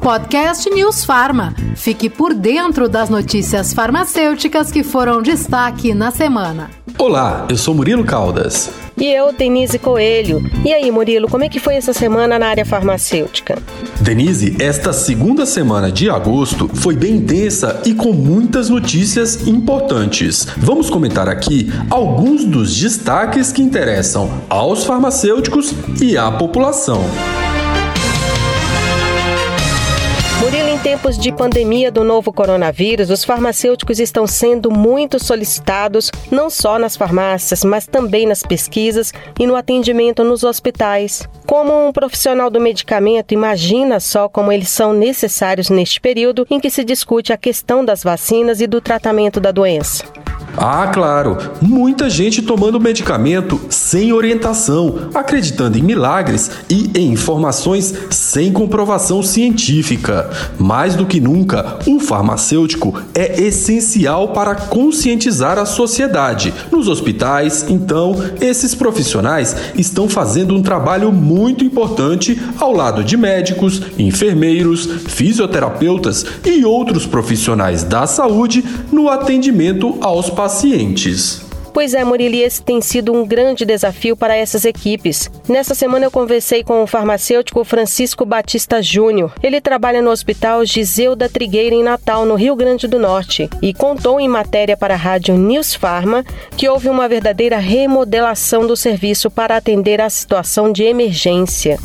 Podcast News Farma. Fique por dentro das notícias farmacêuticas que foram destaque na semana. Olá, eu sou Murilo Caldas. E eu, Denise Coelho. E aí, Murilo, como é que foi essa semana na área farmacêutica? Denise, esta segunda semana de agosto foi bem intensa e com muitas notícias importantes. Vamos comentar aqui alguns dos destaques que interessam aos farmacêuticos e à população. Em tempos de pandemia do novo coronavírus, os farmacêuticos estão sendo muito solicitados, não só nas farmácias, mas também nas pesquisas e no atendimento nos hospitais. Como um profissional do medicamento, imagina só como eles são necessários neste período em que se discute a questão das vacinas e do tratamento da doença. Ah, claro, muita gente tomando medicamento sem orientação, acreditando em milagres e em informações sem comprovação científica. Mais do que nunca, o farmacêutico é essencial para conscientizar a sociedade. Nos hospitais, então, esses profissionais estão fazendo um trabalho muito importante ao lado de médicos, enfermeiros, fisioterapeutas e outros profissionais da saúde no atendimento aos pacientes pacientes. Pois é, Murili, esse tem sido um grande desafio para essas equipes. Nessa semana eu conversei com o farmacêutico Francisco Batista Júnior. Ele trabalha no Hospital Giseu da Trigueira em Natal, no Rio Grande do Norte, e contou em matéria para a rádio News Pharma que houve uma verdadeira remodelação do serviço para atender a situação de emergência.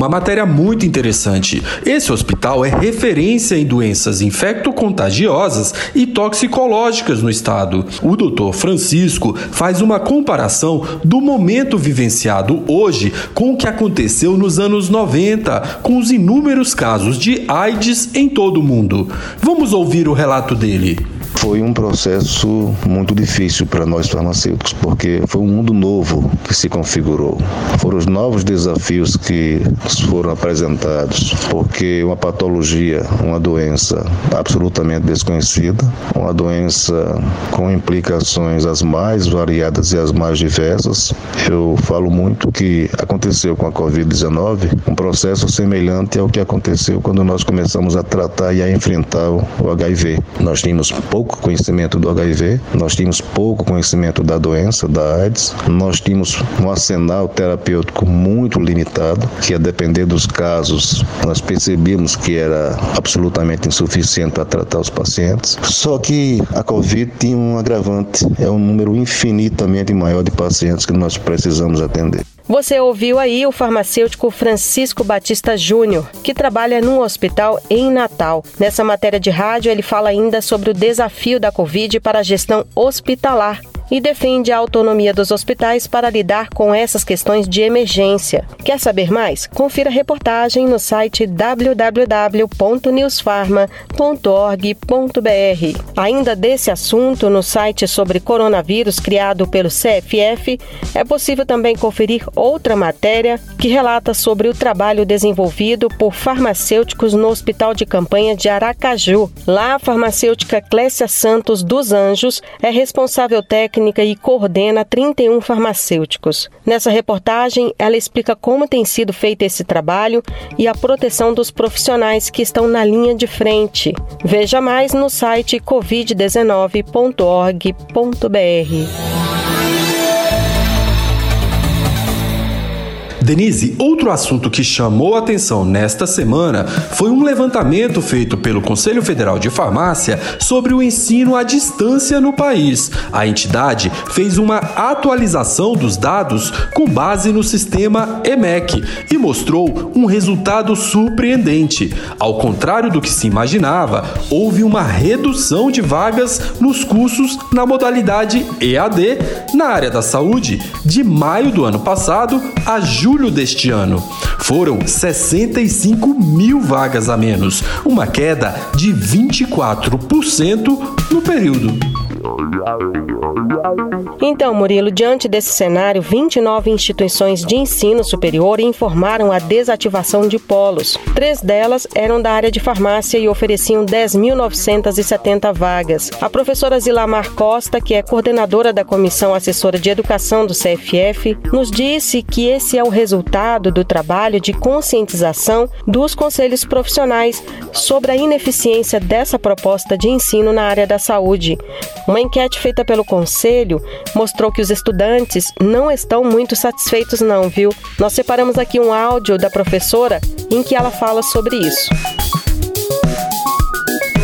Uma matéria muito interessante. Esse hospital é referência em doenças infectocontagiosas e toxicológicas no estado. O Dr. Francisco faz uma comparação do momento vivenciado hoje com o que aconteceu nos anos 90, com os inúmeros casos de AIDS em todo o mundo. Vamos ouvir o relato dele. Foi um processo muito difícil para nós farmacêuticos, porque foi um mundo novo que se configurou. Foram os novos desafios que foram apresentados, porque uma patologia, uma doença absolutamente desconhecida, uma doença com implicações as mais variadas e as mais diversas. Eu falo muito que aconteceu com a Covid-19 um processo semelhante ao que aconteceu quando nós começamos a tratar e a enfrentar o HIV. Nós tínhamos pouco conhecimento do HIV, nós tínhamos pouco conhecimento da doença, da AIDS, nós tínhamos um arsenal terapêutico muito limitado, que a depender dos casos, nós percebíamos que era absolutamente insuficiente para tratar os pacientes. Só que a Covid tinha um agravante, é um número infinitamente maior de pacientes que nós precisamos atender. Você ouviu aí o farmacêutico Francisco Batista Júnior, que trabalha num hospital em Natal. Nessa matéria de rádio, ele fala ainda sobre o desafio da Covid para a gestão hospitalar e defende a autonomia dos hospitais para lidar com essas questões de emergência. Quer saber mais? Confira a reportagem no site www.newsfarma.org.br. Ainda desse assunto, no site sobre coronavírus criado pelo CFF, é possível também conferir outra matéria que relata sobre o trabalho desenvolvido por farmacêuticos no Hospital de Campanha de Aracaju. Lá, a farmacêutica Clécia Santos dos Anjos é responsável técnica técnica e coordena 31 farmacêuticos. Nessa reportagem, ela explica como tem sido feito esse trabalho e a proteção dos profissionais que estão na linha de frente. Veja mais no site covid19.org.br. Denise, outro assunto que chamou atenção nesta semana foi um levantamento feito pelo Conselho Federal de Farmácia sobre o ensino à distância no país. A entidade fez uma atualização dos dados com base no sistema EMEC e mostrou um resultado surpreendente. Ao contrário do que se imaginava, houve uma redução de vagas nos cursos na modalidade EAD na área da saúde de maio do ano passado a julho julho deste ano. Foram 65 mil vagas a menos, uma queda de 24% no período. Então, Murilo, diante desse cenário, 29 instituições de ensino superior informaram a desativação de polos. Três delas eram da área de farmácia e ofereciam 10.970 vagas. A professora Zilamar Costa, que é coordenadora da Comissão Assessora de Educação do CFF, nos disse que esse é o resultado do trabalho de conscientização dos conselhos profissionais sobre a ineficiência dessa proposta de ensino na área da saúde. Uma enquete feita pelo conselho mostrou que os estudantes não estão muito satisfeitos não, viu? Nós separamos aqui um áudio da professora em que ela fala sobre isso.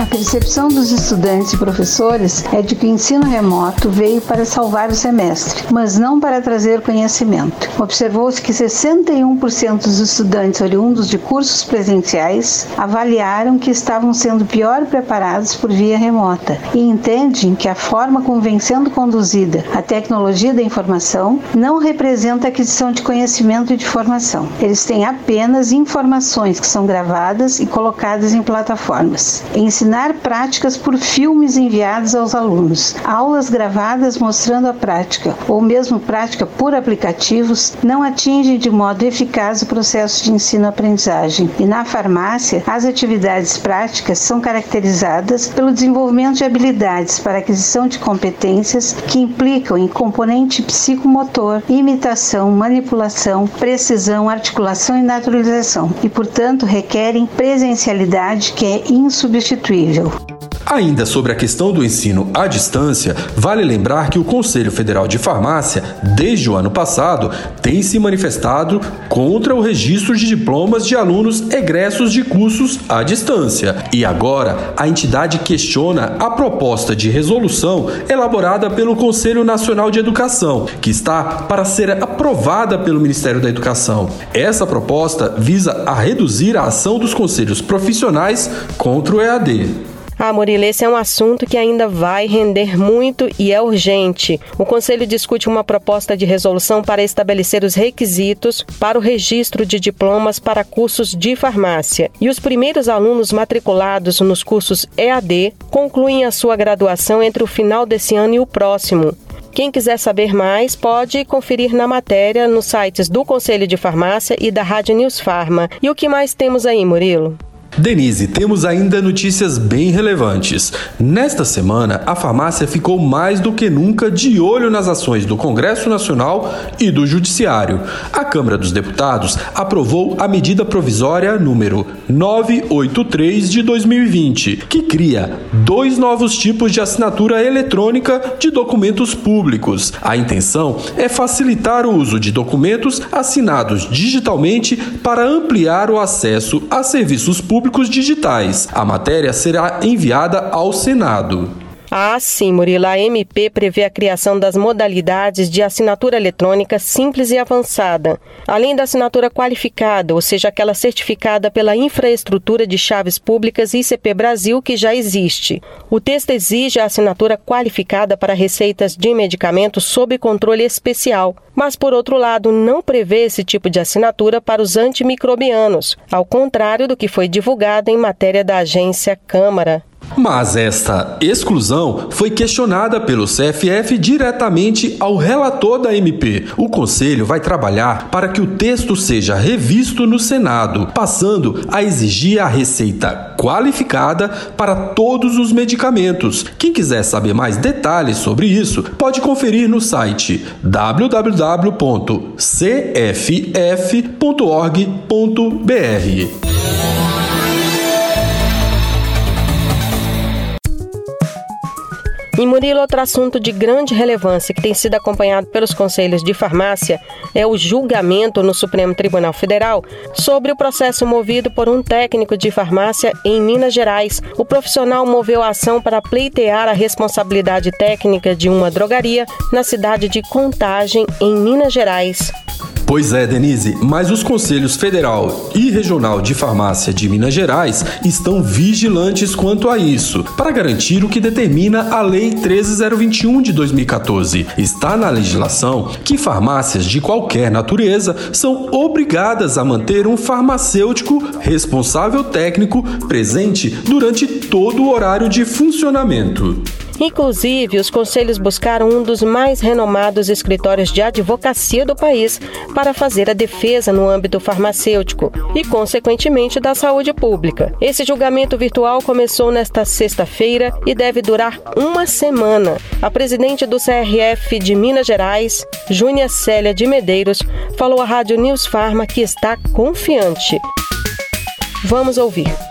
A percepção dos estudantes e professores é de que o ensino remoto veio para salvar o semestre, mas não para trazer conhecimento. Observou-se que 61% dos estudantes oriundos de cursos presenciais avaliaram que estavam sendo pior preparados por via remota e entendem que a forma como vem sendo conduzida a tecnologia da informação não representa aquisição de conhecimento e de formação. Eles têm apenas informações que são gravadas e colocadas em plataformas. Ensinar ensinar práticas por filmes enviados aos alunos, aulas gravadas mostrando a prática, ou mesmo prática por aplicativos, não atingem de modo eficaz o processo de ensino-aprendizagem. E na farmácia, as atividades práticas são caracterizadas pelo desenvolvimento de habilidades para aquisição de competências que implicam em componente psicomotor, imitação, manipulação, precisão, articulação e naturalização, e, portanto, requerem presencialidade que é insubstituível incrível. Ainda sobre a questão do ensino à distância, vale lembrar que o Conselho Federal de Farmácia, desde o ano passado, tem se manifestado contra o registro de diplomas de alunos egressos de cursos à distância. E agora, a entidade questiona a proposta de resolução elaborada pelo Conselho Nacional de Educação, que está para ser aprovada pelo Ministério da Educação. Essa proposta visa a reduzir a ação dos conselhos profissionais contra o EAD. Ah, Murilo, esse é um assunto que ainda vai render muito e é urgente. O Conselho discute uma proposta de resolução para estabelecer os requisitos para o registro de diplomas para cursos de farmácia. E os primeiros alunos matriculados nos cursos EAD concluem a sua graduação entre o final desse ano e o próximo. Quem quiser saber mais pode conferir na matéria nos sites do Conselho de Farmácia e da Rádio News Farma. E o que mais temos aí, Murilo? Denise, temos ainda notícias bem relevantes. Nesta semana, a farmácia ficou mais do que nunca de olho nas ações do Congresso Nacional e do Judiciário. A Câmara dos Deputados aprovou a medida provisória número 983 de 2020, que cria dois novos tipos de assinatura eletrônica de documentos públicos. A intenção é facilitar o uso de documentos assinados digitalmente para ampliar o acesso a serviços públicos públicos digitais. A matéria será enviada ao Senado. Ah, sim, Murilo. A MP prevê a criação das modalidades de assinatura eletrônica simples e avançada, além da assinatura qualificada, ou seja, aquela certificada pela infraestrutura de chaves públicas ICP Brasil que já existe. O texto exige a assinatura qualificada para receitas de medicamentos sob controle especial, mas, por outro lado, não prevê esse tipo de assinatura para os antimicrobianos, ao contrário do que foi divulgado em matéria da agência Câmara. Mas esta exclusão foi questionada pelo CFF diretamente ao relator da MP. O Conselho vai trabalhar para que o texto seja revisto no Senado, passando a exigir a receita qualificada para todos os medicamentos. Quem quiser saber mais detalhes sobre isso, pode conferir no site www.cff.org.br. E Murilo, outro assunto de grande relevância que tem sido acompanhado pelos conselhos de farmácia é o julgamento no Supremo Tribunal Federal sobre o processo movido por um técnico de farmácia em Minas Gerais. O profissional moveu a ação para pleitear a responsabilidade técnica de uma drogaria na cidade de Contagem, em Minas Gerais. Pois é, Denise, mas os conselhos federal e regional de farmácia de Minas Gerais estão vigilantes quanto a isso, para garantir o que determina a Lei 13021 de 2014. Está na legislação que farmácias de qualquer natureza são obrigadas a manter um farmacêutico responsável técnico presente durante todo o horário de funcionamento. Inclusive, os conselhos buscaram um dos mais renomados escritórios de advocacia do país para fazer a defesa no âmbito farmacêutico e, consequentemente, da saúde pública. Esse julgamento virtual começou nesta sexta-feira e deve durar uma semana. A presidente do CRF de Minas Gerais, Júnia Célia de Medeiros, falou à Rádio News Farma que está confiante. Vamos ouvir.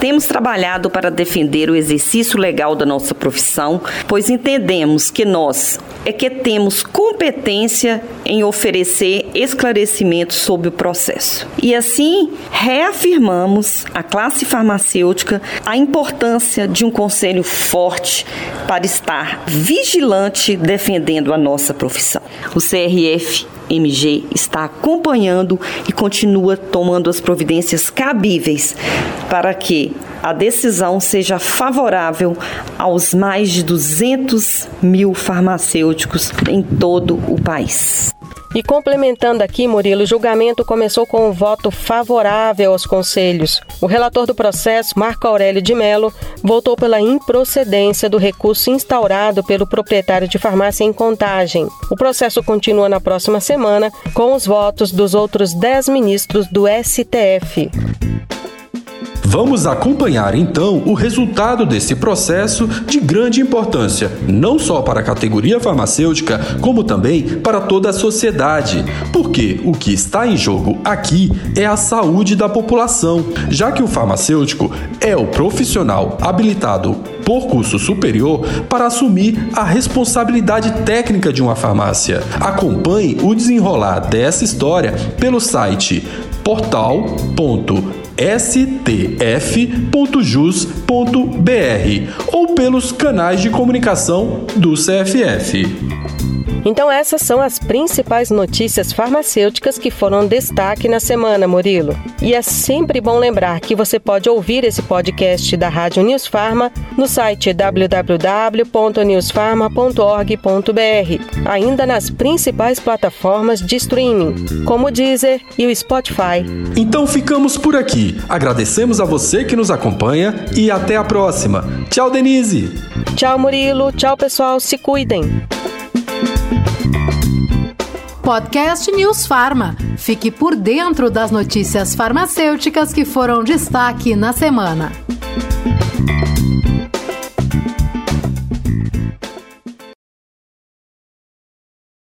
Temos trabalhado para defender o exercício legal da nossa profissão, pois entendemos que nós é que temos competência em oferecer esclarecimentos sobre o processo. E assim, reafirmamos a classe farmacêutica a importância de um conselho forte para estar vigilante defendendo a nossa profissão. O CRF MG está acompanhando e continua tomando as providências cabíveis para que a decisão seja favorável aos mais de 200 mil farmacêuticos em todo o país. E complementando aqui, Murilo, o julgamento começou com um voto favorável aos conselhos. O relator do processo, Marco Aurélio de Mello, votou pela improcedência do recurso instaurado pelo proprietário de farmácia em contagem. O processo continua na próxima semana com os votos dos outros dez ministros do STF. Vamos acompanhar então o resultado desse processo de grande importância, não só para a categoria farmacêutica, como também para toda a sociedade, porque o que está em jogo aqui é a saúde da população, já que o farmacêutico é o profissional habilitado por curso superior para assumir a responsabilidade técnica de uma farmácia. Acompanhe o desenrolar dessa história pelo site portal.com stf.jus.br ou pelos canais de comunicação do CFF. Então, essas são as principais notícias farmacêuticas que foram destaque na semana, Murilo. E é sempre bom lembrar que você pode ouvir esse podcast da Rádio News Farma no site www.newsfarma.org.br, ainda nas principais plataformas de streaming, como o Deezer e o Spotify. Então ficamos por aqui. Agradecemos a você que nos acompanha e até a próxima. Tchau, Denise. Tchau, Murilo. Tchau, pessoal. Se cuidem. Podcast News Farma. Fique por dentro das notícias farmacêuticas que foram destaque na semana.